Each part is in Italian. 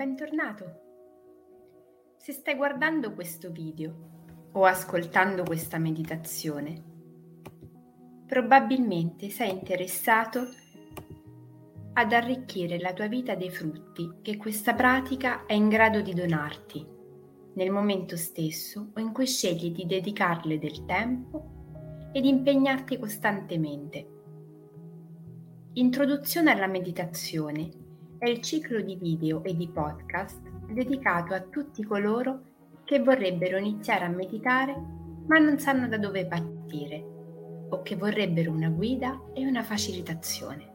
bentornato! Se stai guardando questo video o ascoltando questa meditazione, probabilmente sei interessato ad arricchire la tua vita dei frutti che questa pratica è in grado di donarti nel momento stesso o in cui scegli di dedicarle del tempo ed impegnarti costantemente. Introduzione alla meditazione è il ciclo di video e di podcast dedicato a tutti coloro che vorrebbero iniziare a meditare ma non sanno da dove partire o che vorrebbero una guida e una facilitazione.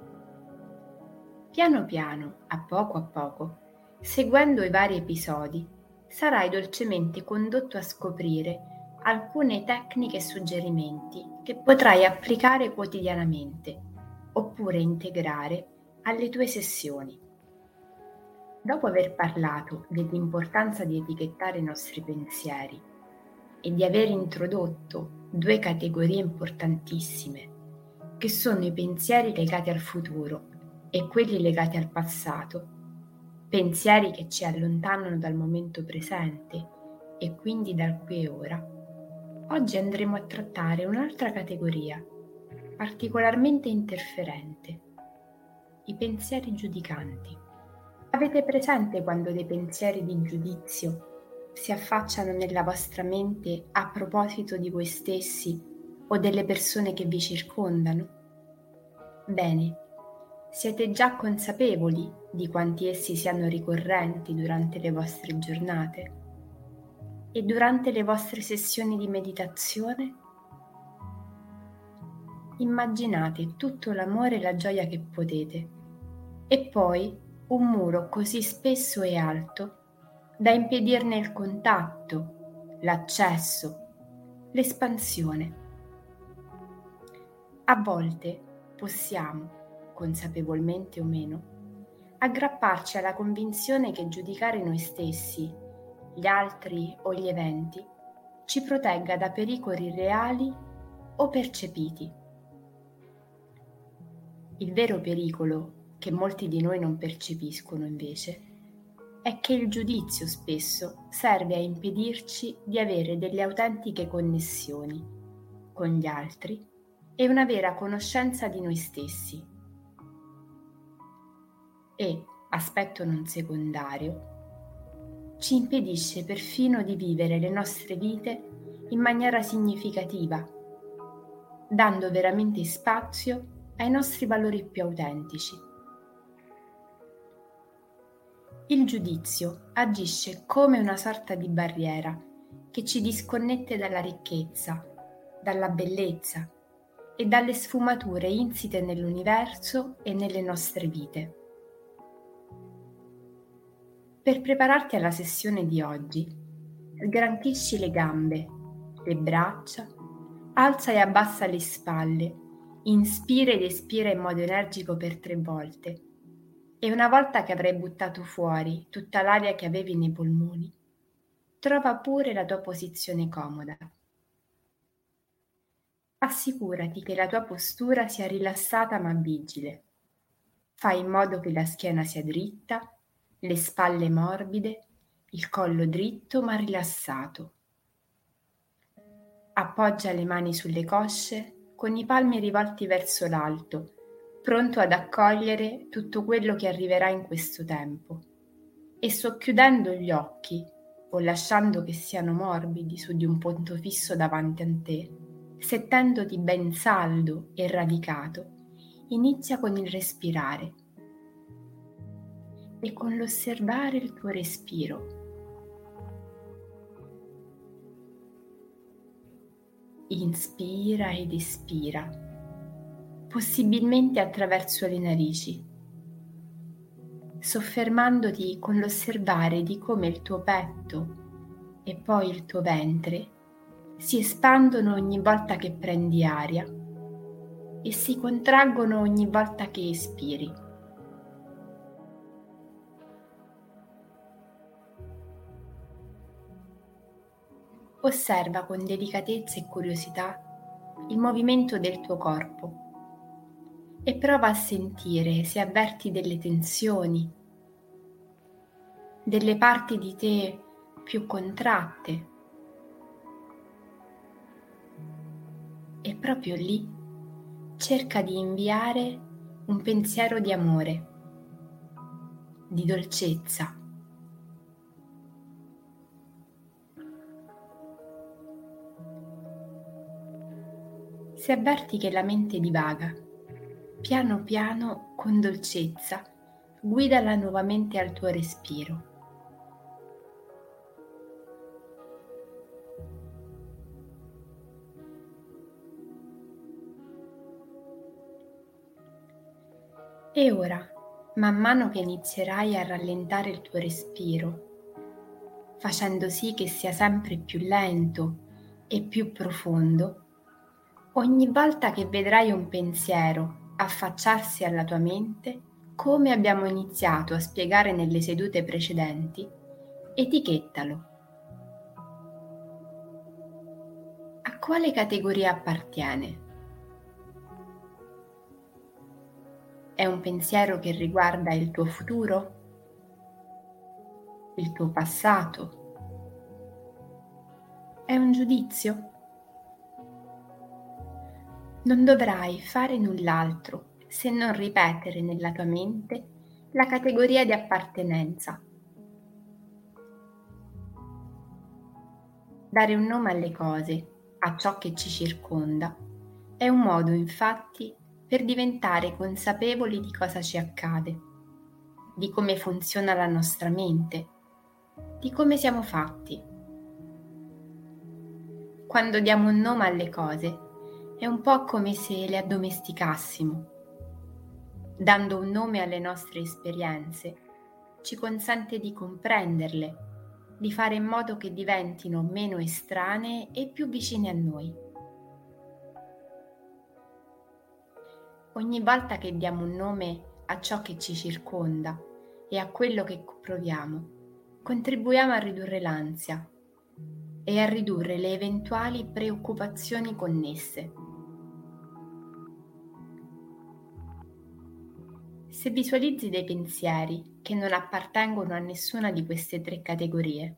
Piano piano, a poco a poco, seguendo i vari episodi, sarai dolcemente condotto a scoprire alcune tecniche e suggerimenti che potrai applicare quotidianamente oppure integrare alle tue sessioni. Dopo aver parlato dell'importanza di etichettare i nostri pensieri e di aver introdotto due categorie importantissime, che sono i pensieri legati al futuro e quelli legati al passato, pensieri che ci allontanano dal momento presente e quindi dal qui e ora, oggi andremo a trattare un'altra categoria particolarmente interferente, i pensieri giudicanti. Avete presente quando dei pensieri di giudizio si affacciano nella vostra mente a proposito di voi stessi o delle persone che vi circondano? Bene, siete già consapevoli di quanti essi siano ricorrenti durante le vostre giornate e durante le vostre sessioni di meditazione? Immaginate tutto l'amore e la gioia che potete e poi un muro così spesso e alto da impedirne il contatto, l'accesso, l'espansione. A volte possiamo, consapevolmente o meno, aggrapparci alla convinzione che giudicare noi stessi, gli altri o gli eventi ci protegga da pericoli reali o percepiti. Il vero pericolo che molti di noi non percepiscono invece, è che il giudizio spesso serve a impedirci di avere delle autentiche connessioni con gli altri e una vera conoscenza di noi stessi. E, aspetto non secondario, ci impedisce perfino di vivere le nostre vite in maniera significativa, dando veramente spazio ai nostri valori più autentici. Il giudizio agisce come una sorta di barriera che ci disconnette dalla ricchezza, dalla bellezza e dalle sfumature insite nell'universo e nelle nostre vite. Per prepararti alla sessione di oggi, sgranchisci le gambe, le braccia, alza e abbassa le spalle, inspira ed espira in modo energico per tre volte e una volta che avrai buttato fuori tutta l'aria che avevi nei polmoni, trova pure la tua posizione comoda. Assicurati che la tua postura sia rilassata ma vigile. Fai in modo che la schiena sia dritta, le spalle morbide, il collo dritto ma rilassato. Appoggia le mani sulle cosce con i palmi rivolti verso l'alto pronto ad accogliere tutto quello che arriverà in questo tempo. E socchiudendo gli occhi o lasciando che siano morbidi su di un punto fisso davanti a te, settendoti ben saldo e radicato, inizia con il respirare e con l'osservare il tuo respiro. Inspira ed espira possibilmente attraverso le narici, soffermandoti con l'osservare di come il tuo petto e poi il tuo ventre si espandono ogni volta che prendi aria e si contraggono ogni volta che espiri. Osserva con delicatezza e curiosità il movimento del tuo corpo e prova a sentire se avverti delle tensioni, delle parti di te più contratte. E proprio lì cerca di inviare un pensiero di amore, di dolcezza. Se avverti che la mente divaga, piano piano, con dolcezza, guidala nuovamente al tuo respiro. E ora, man mano che inizierai a rallentare il tuo respiro, facendo sì che sia sempre più lento e più profondo, ogni volta che vedrai un pensiero affacciarsi alla tua mente, come abbiamo iniziato a spiegare nelle sedute precedenti, etichettalo. A quale categoria appartiene? È un pensiero che riguarda il tuo futuro? Il tuo passato? È un giudizio? Non dovrai fare null'altro se non ripetere nella tua mente la categoria di appartenenza. Dare un nome alle cose, a ciò che ci circonda, è un modo infatti per diventare consapevoli di cosa ci accade, di come funziona la nostra mente, di come siamo fatti. Quando diamo un nome alle cose, è un po' come se le addomesticassimo. Dando un nome alle nostre esperienze, ci consente di comprenderle, di fare in modo che diventino meno estranee e più vicine a noi. Ogni volta che diamo un nome a ciò che ci circonda e a quello che proviamo, contribuiamo a ridurre l'ansia e a ridurre le eventuali preoccupazioni connesse. Se visualizzi dei pensieri che non appartengono a nessuna di queste tre categorie,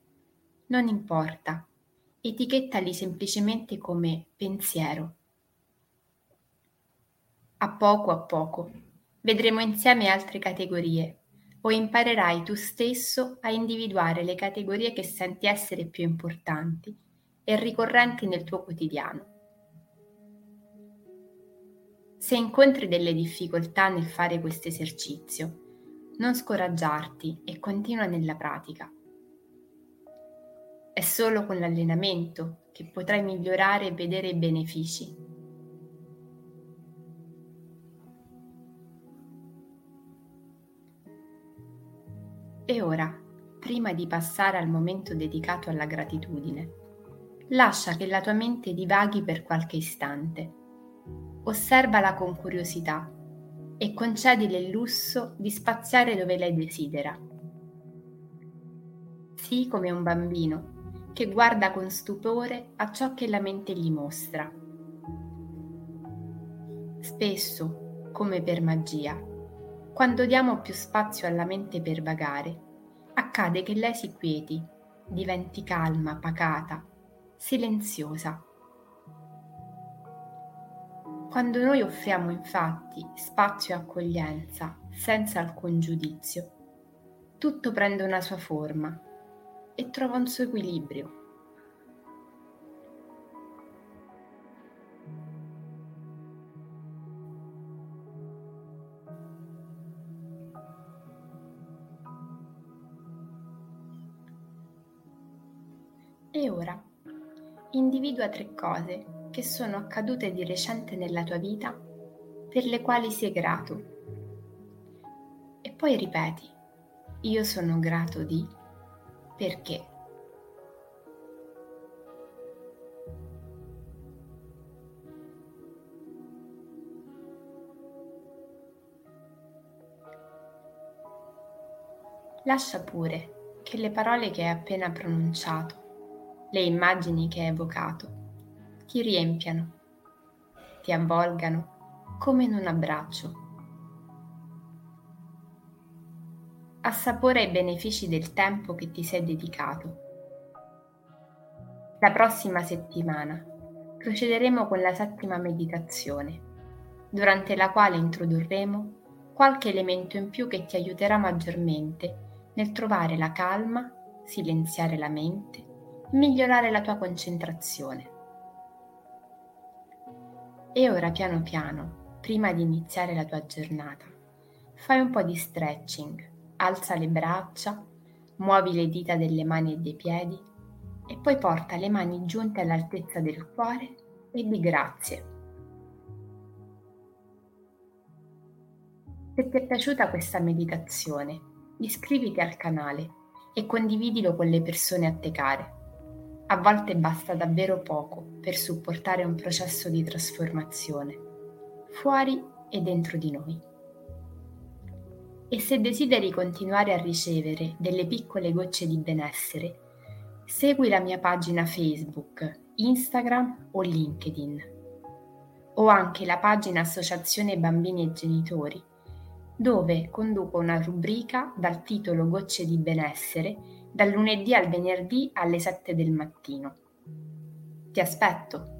non importa, etichettali semplicemente come pensiero a poco a poco vedremo insieme altre categorie o imparerai tu stesso a individuare le categorie che senti essere più importanti e ricorrenti nel tuo quotidiano. Se incontri delle difficoltà nel fare questo esercizio, non scoraggiarti e continua nella pratica. È solo con l'allenamento che potrai migliorare e vedere i benefici E ora, prima di passare al momento dedicato alla gratitudine, lascia che la tua mente divaghi per qualche istante. Osservala con curiosità e concedile il lusso di spaziare dove lei desidera. Sii come un bambino che guarda con stupore a ciò che la mente gli mostra. Spesso, come per magia, quando diamo più spazio alla mente per vagare, accade che lei si quieti, diventi calma, pacata, silenziosa. Quando noi offriamo infatti spazio e accoglienza senza alcun giudizio, tutto prende una sua forma e trova un suo equilibrio. E ora individua tre cose che sono accadute di recente nella tua vita per le quali sei grato. E poi ripeti, io sono grato di perché. Lascia pure che le parole che hai appena pronunciato le immagini che hai evocato ti riempiano, ti avvolgano come in un abbraccio. assapora i benefici del tempo che ti sei dedicato. La prossima settimana procederemo con la settima meditazione, durante la quale introdurremo qualche elemento in più che ti aiuterà maggiormente nel trovare la calma, silenziare la mente migliorare la tua concentrazione. E ora piano piano, prima di iniziare la tua giornata, fai un po' di stretching, alza le braccia, muovi le dita delle mani e dei piedi e poi porta le mani giunte all'altezza del cuore e di grazie. Se ti è piaciuta questa meditazione, iscriviti al canale e condividilo con le persone a te care. A volte basta davvero poco per supportare un processo di trasformazione, fuori e dentro di noi. E se desideri continuare a ricevere delle piccole gocce di benessere, segui la mia pagina Facebook, Instagram o LinkedIn, o anche la pagina Associazione Bambini e Genitori, dove conduco una rubrica dal titolo Gocce di benessere dal lunedì al venerdì alle 7 del mattino. Ti aspetto!